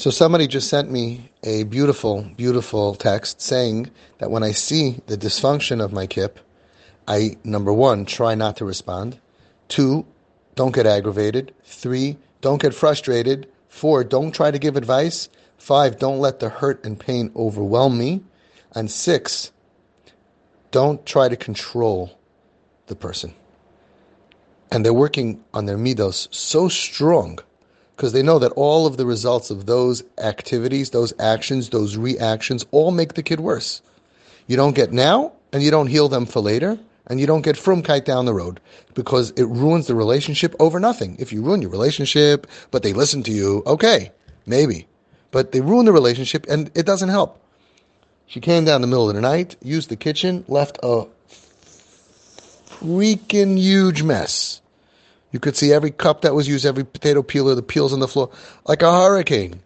So somebody just sent me a beautiful, beautiful text saying that when I see the dysfunction of my kip, I number one try not to respond, two don't get aggravated, three don't get frustrated, four don't try to give advice, five don't let the hurt and pain overwhelm me, and six don't try to control the person. And they're working on their midos so strong because they know that all of the results of those activities, those actions, those reactions all make the kid worse. You don't get now and you don't heal them for later and you don't get from frumkeit down the road because it ruins the relationship over nothing. If you ruin your relationship, but they listen to you, okay, maybe. But they ruin the relationship and it doesn't help. She came down the middle of the night, used the kitchen, left a freaking huge mess. You could see every cup that was used, every potato peeler, the peels on the floor, like a hurricane.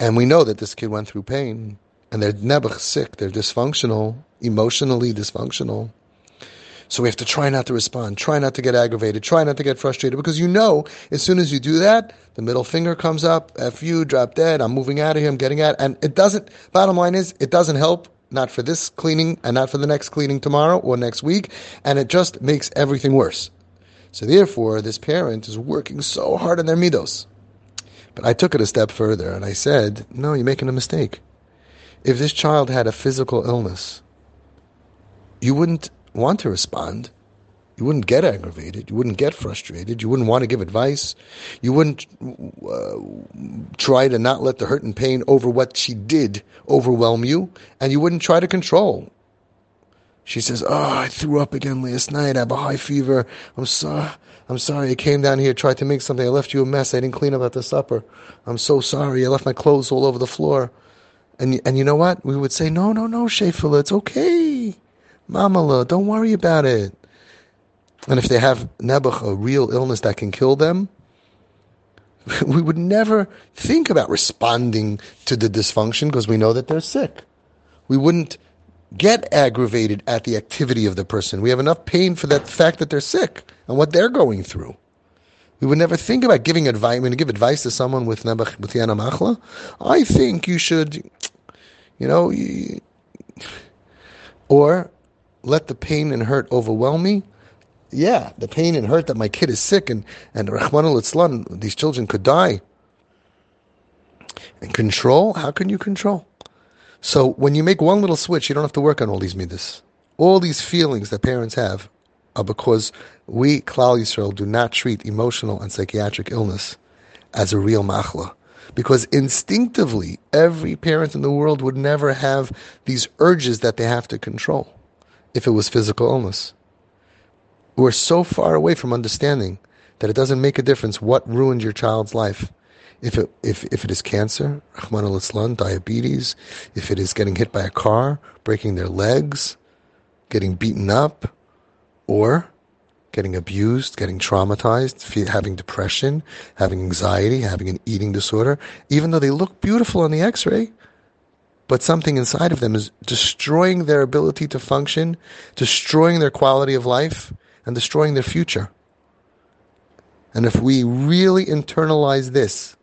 And we know that this kid went through pain. And they're never sick. They're dysfunctional, emotionally dysfunctional. So we have to try not to respond, try not to get aggravated, try not to get frustrated, because you know as soon as you do that, the middle finger comes up, F you, drop dead, I'm moving out of here, I'm getting out. And it doesn't, bottom line is, it doesn't help, not for this cleaning and not for the next cleaning tomorrow or next week, and it just makes everything worse. So therefore, this parent is working so hard on their midos. But I took it a step further and I said, no, you're making a mistake. If this child had a physical illness, you wouldn't want to respond. You wouldn't get aggravated. You wouldn't get frustrated. You wouldn't want to give advice. You wouldn't uh, try to not let the hurt and pain over what she did overwhelm you. And you wouldn't try to control. She says, "Oh, I threw up again last night. I have a high fever. I'm sorry. I'm sorry. I came down here, tried to make something. I left you a mess. I didn't clean up after the supper. I'm so sorry. I left my clothes all over the floor." And and you know what? We would say, "No, no, no, Shefila. It's okay. Mamala, don't worry about it. And if they have Nebuch, a real illness that can kill them, we would never think about responding to the dysfunction because we know that they're sick. We wouldn't get aggravated at the activity of the person. We have enough pain for that fact that they're sick and what they're going through. We would never think about giving advice. When you give advice to someone with Nebuch, with Yana Machla, I think you should, you know, or let the pain and hurt overwhelm me? Yeah, the pain and hurt that my kid is sick and, and Rahman al these children could die. And control? How can you control? So when you make one little switch, you don't have to work on all these midas. All these feelings that parents have are because we, Klal Yisrael, do not treat emotional and psychiatric illness as a real machla. Because instinctively, every parent in the world would never have these urges that they have to control if it was physical illness. We're so far away from understanding that it doesn't make a difference what ruined your child's life. If it, if, if it is cancer, diabetes, if it is getting hit by a car, breaking their legs, getting beaten up, or getting abused, getting traumatized, having depression, having anxiety, having an eating disorder, even though they look beautiful on the x ray, but something inside of them is destroying their ability to function, destroying their quality of life, and destroying their future. And if we really internalize this,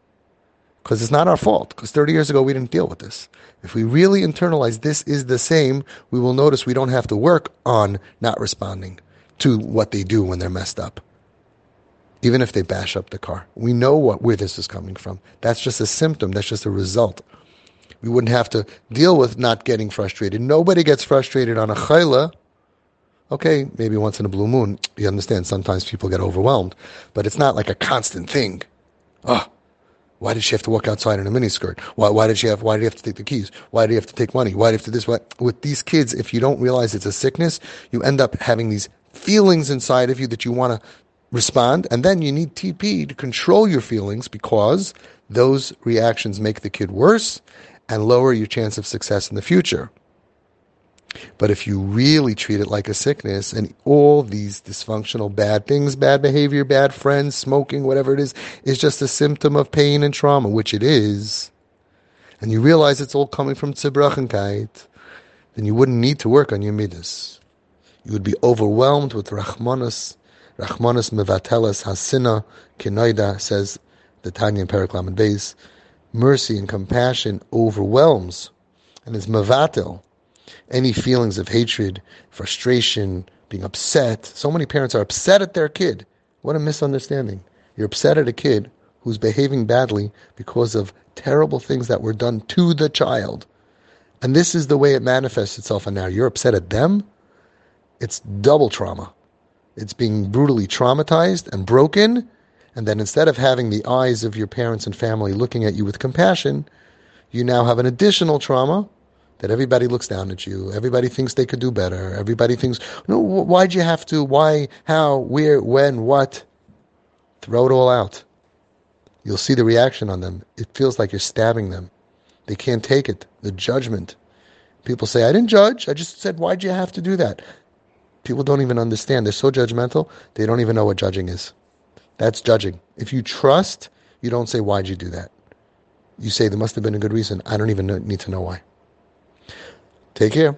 because it's not our fault, because 30 years ago we didn't deal with this. If we really internalize this is the same, we will notice we don't have to work on not responding to what they do when they're messed up. Even if they bash up the car. We know what, where this is coming from. That's just a symptom, that's just a result we wouldn't have to deal with not getting frustrated. Nobody gets frustrated on a chayla. Okay, maybe once in a blue moon. You understand, sometimes people get overwhelmed, but it's not like a constant thing. Oh, why did she have to walk outside in a miniskirt? Why, why did she have, why did you have to take the keys? Why do you have to take money? Why do you have to this? What? With these kids, if you don't realize it's a sickness, you end up having these feelings inside of you that you want to respond, and then you need TP to control your feelings because those reactions make the kid worse, and lower your chance of success in the future. But if you really treat it like a sickness and all these dysfunctional bad things, bad behavior, bad friends, smoking, whatever it is, is just a symptom of pain and trauma, which it is, and you realize it's all coming from tzibrachenkait, then you wouldn't need to work on your midas. You would be overwhelmed with rachmanas, rachmanas mevatelas hasina kinoida, says the Tanya in Perek Lamed Beis, mercy and compassion overwhelms and is mavatil any feelings of hatred, frustration, being upset. So many parents are upset at their kid. What a misunderstanding. You're upset at a kid who's behaving badly because of terrible things that were done to the child. And this is the way it manifests itself. And now you're upset at them? It's double trauma. It's being brutally traumatized and broken. And then instead of having the eyes of your parents and family looking at you with compassion, you now have an additional trauma that everybody looks down at you. Everybody thinks they could do better. Everybody thinks, no, why'd you have to? Why? How? Where? When? What? Throw it all out. You'll see the reaction on them. It feels like you're stabbing them. They can't take it. The judgment. People say, I didn't judge. I just said, why'd you have to do that? People don't even understand. They're so judgmental, they don't even know what judging is. That's judging. If you trust, you don't say, why'd you do that? You say, there must have been a good reason. I don't even need to know why. Take care.